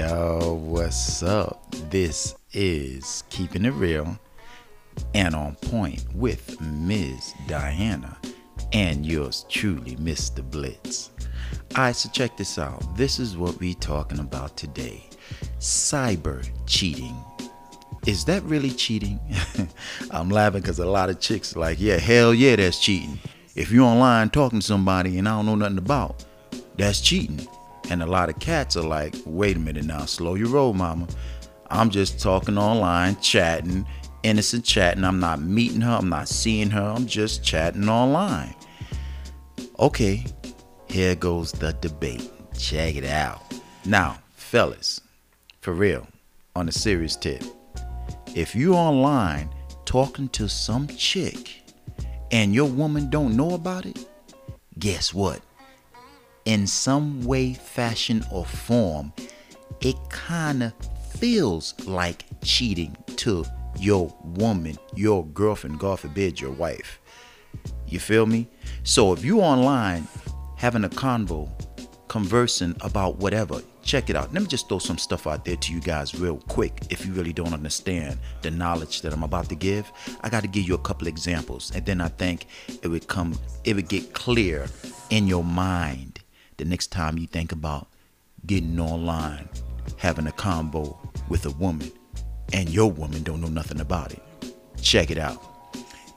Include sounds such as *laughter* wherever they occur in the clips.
Yo, what's up? This is Keeping It Real and On Point with Ms. Diana and yours truly, Mr. Blitz. Alright, so check this out. This is what we talking about today. Cyber cheating. Is that really cheating? *laughs* I'm laughing because a lot of chicks like, yeah, hell yeah, that's cheating. If you're online talking to somebody and I don't know nothing about, that's cheating. And a lot of cats are like, wait a minute now, slow your roll, mama. I'm just talking online, chatting, innocent chatting. I'm not meeting her, I'm not seeing her, I'm just chatting online. Okay, here goes the debate. Check it out. Now, fellas, for real, on a serious tip, if you're online talking to some chick and your woman don't know about it, guess what? In some way, fashion, or form, it kind of feels like cheating to your woman, your girlfriend, God forbid, your wife. You feel me? So if you online having a convo, conversing about whatever, check it out. Let me just throw some stuff out there to you guys real quick if you really don't understand the knowledge that I'm about to give. I got to give you a couple examples and then I think it would come it would get clear in your mind the next time you think about getting online, having a combo with a woman, and your woman don't know nothing about it. Check it out.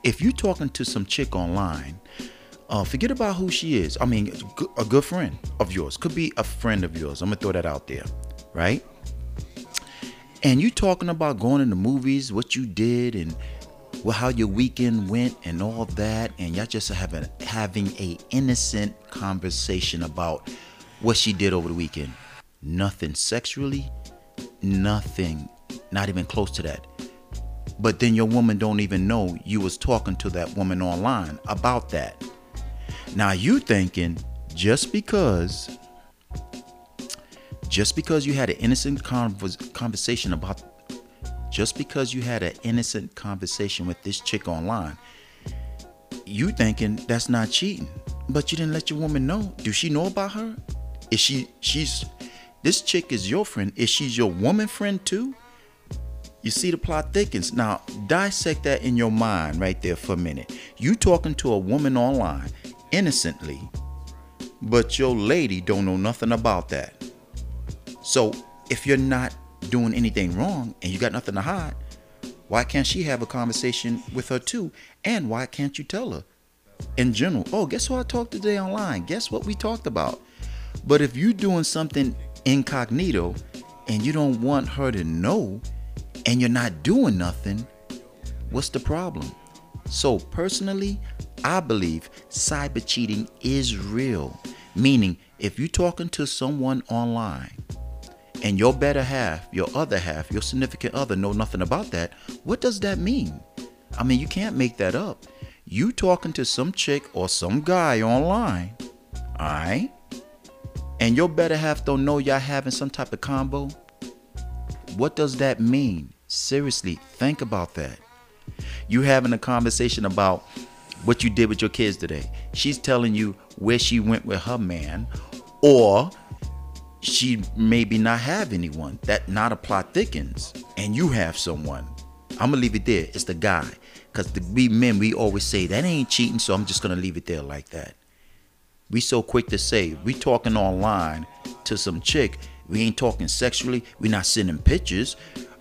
If you're talking to some chick online, uh, forget about who she is. I mean, a good friend of yours could be a friend of yours. I'm gonna throw that out there, right? And you talking about going in the movies, what you did, and well, how your weekend went and all that, and y'all just having having a innocent conversation about what she did over the weekend. Nothing sexually, nothing, not even close to that. But then your woman don't even know you was talking to that woman online about that. Now you thinking just because just because you had an innocent conversation about just because you had an innocent conversation with this chick online, you thinking that's not cheating. But you didn't let your woman know. Do she know about her? Is she she's this chick is your friend? Is she your woman friend too? You see the plot thickens. Now dissect that in your mind right there for a minute. You talking to a woman online innocently, but your lady don't know nothing about that. So if you're not doing anything wrong and you got nothing to hide, why can't she have a conversation with her too? And why can't you tell her in general? Oh, guess who I talked today online? Guess what we talked about? But if you're doing something incognito and you don't want her to know and you're not doing nothing, what's the problem? So, personally, I believe cyber cheating is real. Meaning, if you're talking to someone online and your better half, your other half, your significant other know nothing about that, what does that mean? I mean, you can't make that up. You talking to some chick or some guy online, all right? And your better half don't know y'all having some type of combo. What does that mean? Seriously, think about that. You having a conversation about what you did with your kids today. She's telling you where she went with her man, or she maybe not have anyone. That not a plot thickens, and you have someone. I'm gonna leave it there. It's the guy, cause we men we always say that ain't cheating, so I'm just gonna leave it there like that. We so quick to say we talking online to some chick. We ain't talking sexually. We not sending pictures.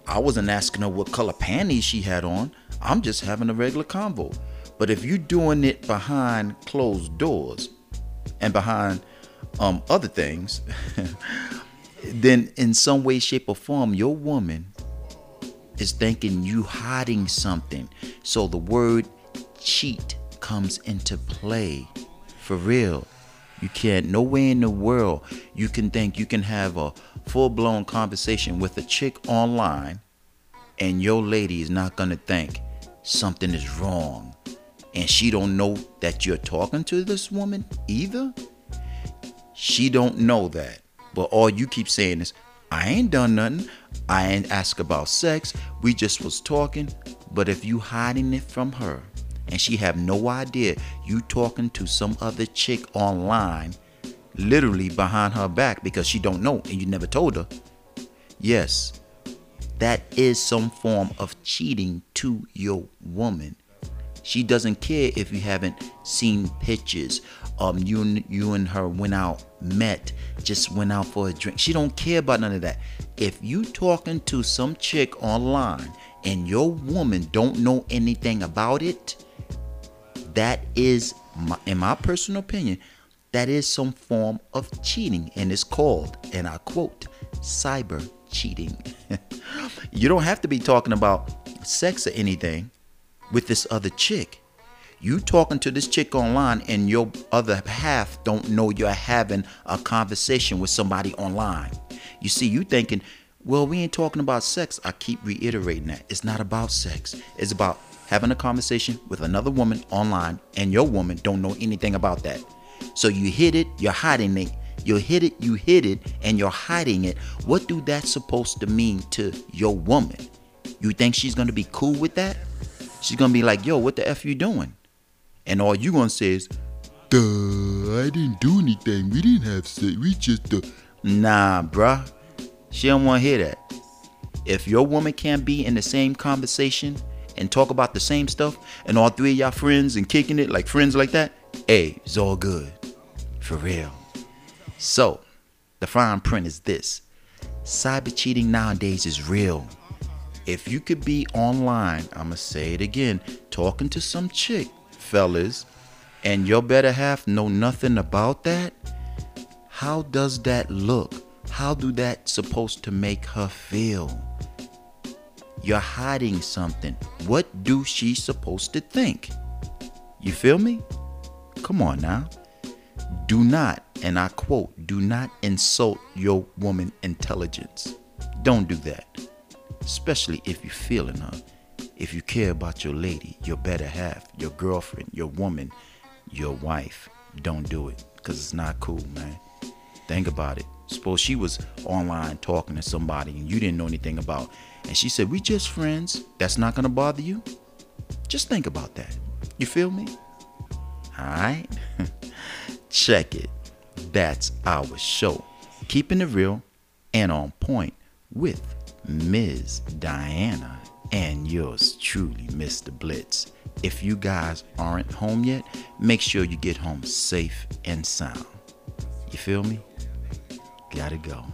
I wasn't asking her what color panties she had on. I'm just having a regular convo. But if you doing it behind closed doors and behind um, other things, *laughs* then in some way, shape, or form, your woman is thinking you hiding something. So the word cheat comes into play. For real. You can't, nowhere in the world, you can think you can have a full blown conversation with a chick online and your lady is not gonna think something is wrong and she don't know that you're talking to this woman either she don't know that. But all you keep saying is, I ain't done nothing. I ain't asked about sex. We just was talking. But if you hiding it from her and she have no idea you talking to some other chick online, literally behind her back because she don't know and you never told her, yes, that is some form of cheating to your woman. She doesn't care if you haven't seen pictures. Um, you and you and her went out, met, just went out for a drink. She don't care about none of that. If you talking to some chick online and your woman don't know anything about it, that is, my, in my personal opinion, that is some form of cheating, and it's called, and I quote, cyber cheating. *laughs* you don't have to be talking about sex or anything with this other chick. You talking to this chick online and your other half don't know you're having a conversation with somebody online. You see, you thinking, well, we ain't talking about sex. I keep reiterating that. It's not about sex. It's about having a conversation with another woman online and your woman don't know anything about that. So you hit it, you're hiding it. You hit it, you hit it, and you're hiding it. What do that supposed to mean to your woman? You think she's gonna be cool with that? She's gonna be like, yo, what the F you doing? And all you gonna say is, Duh, I didn't do anything. We didn't have sex. We just, uh, nah, bruh. She don't wanna hear that. If your woman can't be in the same conversation and talk about the same stuff, and all three of y'all friends and kicking it like friends like that, hey, it's all good. For real. So, the fine print is this cyber cheating nowadays is real. If you could be online, I'm gonna say it again, talking to some chick, fellas, and your better half know nothing about that, how does that look? How do that supposed to make her feel? You're hiding something. What do she supposed to think? You feel me? Come on now. Do not, and I quote, do not insult your woman intelligence. Don't do that. Especially if you're feeling her. If you care about your lady, your better half, your girlfriend, your woman, your wife, don't do it. Because it's not cool, man. Think about it. Suppose she was online talking to somebody and you didn't know anything about, and she said, We just friends. That's not gonna bother you? Just think about that. You feel me? Alright? *laughs* Check it. That's our show. Keeping it real and on point with Ms. Diana and yours truly, Mr. Blitz. If you guys aren't home yet, make sure you get home safe and sound. You feel me? Gotta go.